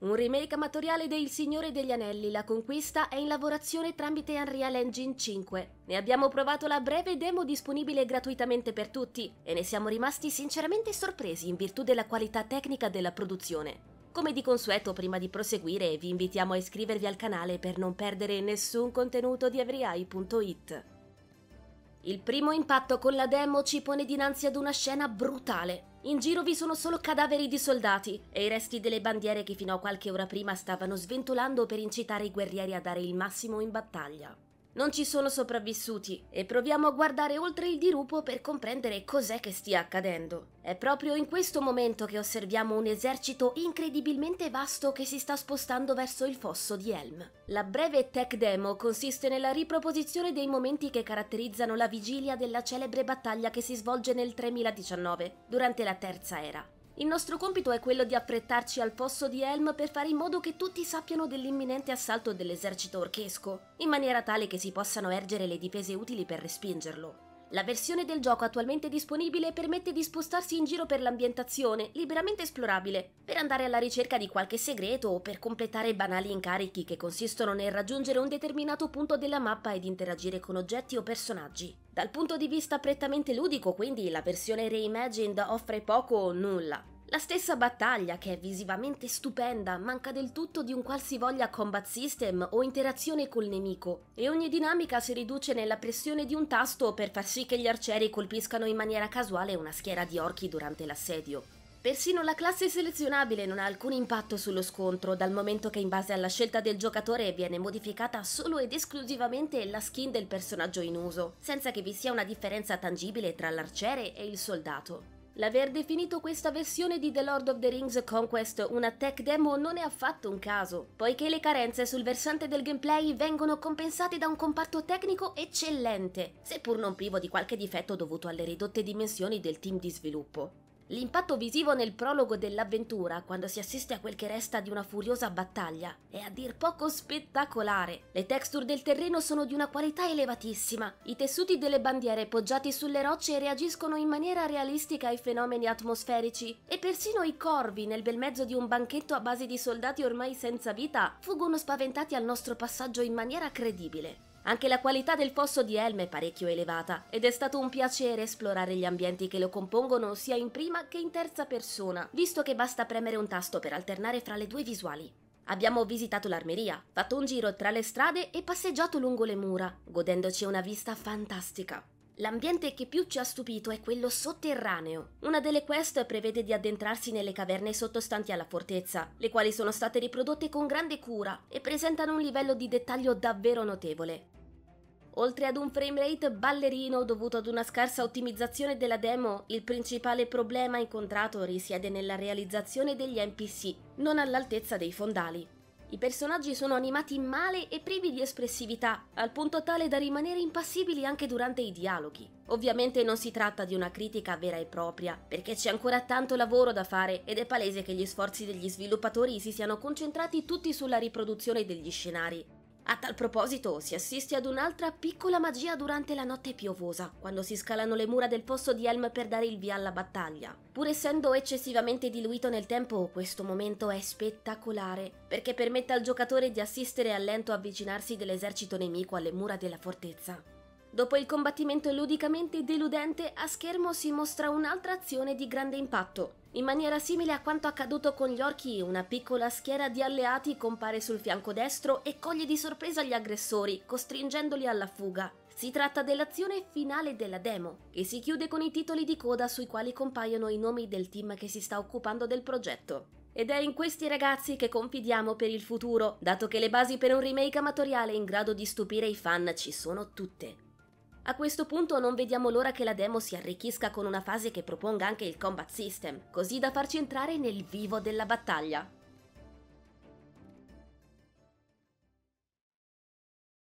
Un remake amatoriale de Il Signore degli Anelli, La Conquista, è in lavorazione tramite Unreal Engine 5. Ne abbiamo provato la breve demo disponibile gratuitamente per tutti e ne siamo rimasti sinceramente sorpresi in virtù della qualità tecnica della produzione. Come di consueto, prima di proseguire, vi invitiamo a iscrivervi al canale per non perdere nessun contenuto di everyeye.it. Il primo impatto con la demo ci pone dinanzi ad una scena brutale. In giro vi sono solo cadaveri di soldati e i resti delle bandiere che fino a qualche ora prima stavano sventolando per incitare i guerrieri a dare il massimo in battaglia. Non ci sono sopravvissuti e proviamo a guardare oltre il dirupo per comprendere cos'è che stia accadendo. È proprio in questo momento che osserviamo un esercito incredibilmente vasto che si sta spostando verso il fosso di Helm. La breve tech demo consiste nella riproposizione dei momenti che caratterizzano la vigilia della celebre battaglia che si svolge nel 3019, durante la Terza Era. Il nostro compito è quello di affrettarci al fosso di Helm per fare in modo che tutti sappiano dell'imminente assalto dell'esercito orchesco, in maniera tale che si possano ergere le difese utili per respingerlo. La versione del gioco attualmente disponibile permette di spostarsi in giro per l'ambientazione, liberamente esplorabile, per andare alla ricerca di qualche segreto o per completare banali incarichi che consistono nel raggiungere un determinato punto della mappa ed interagire con oggetti o personaggi. Dal punto di vista prettamente ludico, quindi, la versione reimagined offre poco o nulla. La stessa battaglia, che è visivamente stupenda, manca del tutto di un qualsivoglia combat system o interazione col nemico, e ogni dinamica si riduce nella pressione di un tasto per far sì che gli arcieri colpiscano in maniera casuale una schiera di orchi durante l'assedio. Persino la classe selezionabile non ha alcun impatto sullo scontro, dal momento che in base alla scelta del giocatore viene modificata solo ed esclusivamente la skin del personaggio in uso, senza che vi sia una differenza tangibile tra l'arciere e il soldato. L'aver definito questa versione di The Lord of the Rings Conquest una tech demo non è affatto un caso, poiché le carenze sul versante del gameplay vengono compensate da un comparto tecnico eccellente, seppur non privo di qualche difetto dovuto alle ridotte dimensioni del team di sviluppo. L'impatto visivo nel prologo dell'avventura, quando si assiste a quel che resta di una furiosa battaglia, è a dir poco spettacolare. Le texture del terreno sono di una qualità elevatissima, i tessuti delle bandiere poggiati sulle rocce reagiscono in maniera realistica ai fenomeni atmosferici e persino i corvi nel bel mezzo di un banchetto a base di soldati ormai senza vita fuggono spaventati al nostro passaggio in maniera credibile. Anche la qualità del fosso di Helm è parecchio elevata ed è stato un piacere esplorare gli ambienti che lo compongono sia in prima che in terza persona, visto che basta premere un tasto per alternare fra le due visuali. Abbiamo visitato l'armeria, fatto un giro tra le strade e passeggiato lungo le mura, godendoci una vista fantastica. L'ambiente che più ci ha stupito è quello sotterraneo. Una delle quest prevede di addentrarsi nelle caverne sottostanti alla fortezza, le quali sono state riprodotte con grande cura e presentano un livello di dettaglio davvero notevole. Oltre ad un framerate ballerino dovuto ad una scarsa ottimizzazione della demo, il principale problema incontrato risiede nella realizzazione degli NPC, non all'altezza dei fondali. I personaggi sono animati male e privi di espressività, al punto tale da rimanere impassibili anche durante i dialoghi. Ovviamente non si tratta di una critica vera e propria, perché c'è ancora tanto lavoro da fare ed è palese che gli sforzi degli sviluppatori si siano concentrati tutti sulla riproduzione degli scenari, a tal proposito, si assiste ad un'altra piccola magia durante la notte piovosa, quando si scalano le mura del fosso di Helm per dare il via alla battaglia. Pur essendo eccessivamente diluito nel tempo, questo momento è spettacolare, perché permette al giocatore di assistere al lento avvicinarsi dell'esercito nemico alle mura della fortezza. Dopo il combattimento ludicamente deludente, a schermo si mostra un'altra azione di grande impatto. In maniera simile a quanto accaduto con gli orchi, una piccola schiera di alleati compare sul fianco destro e coglie di sorpresa gli aggressori, costringendoli alla fuga. Si tratta dell'azione finale della demo, che si chiude con i titoli di coda sui quali compaiono i nomi del team che si sta occupando del progetto. Ed è in questi ragazzi che confidiamo per il futuro, dato che le basi per un remake amatoriale in grado di stupire i fan ci sono tutte. A questo punto non vediamo l'ora che la demo si arricchisca con una fase che proponga anche il combat system, così da farci entrare nel vivo della battaglia.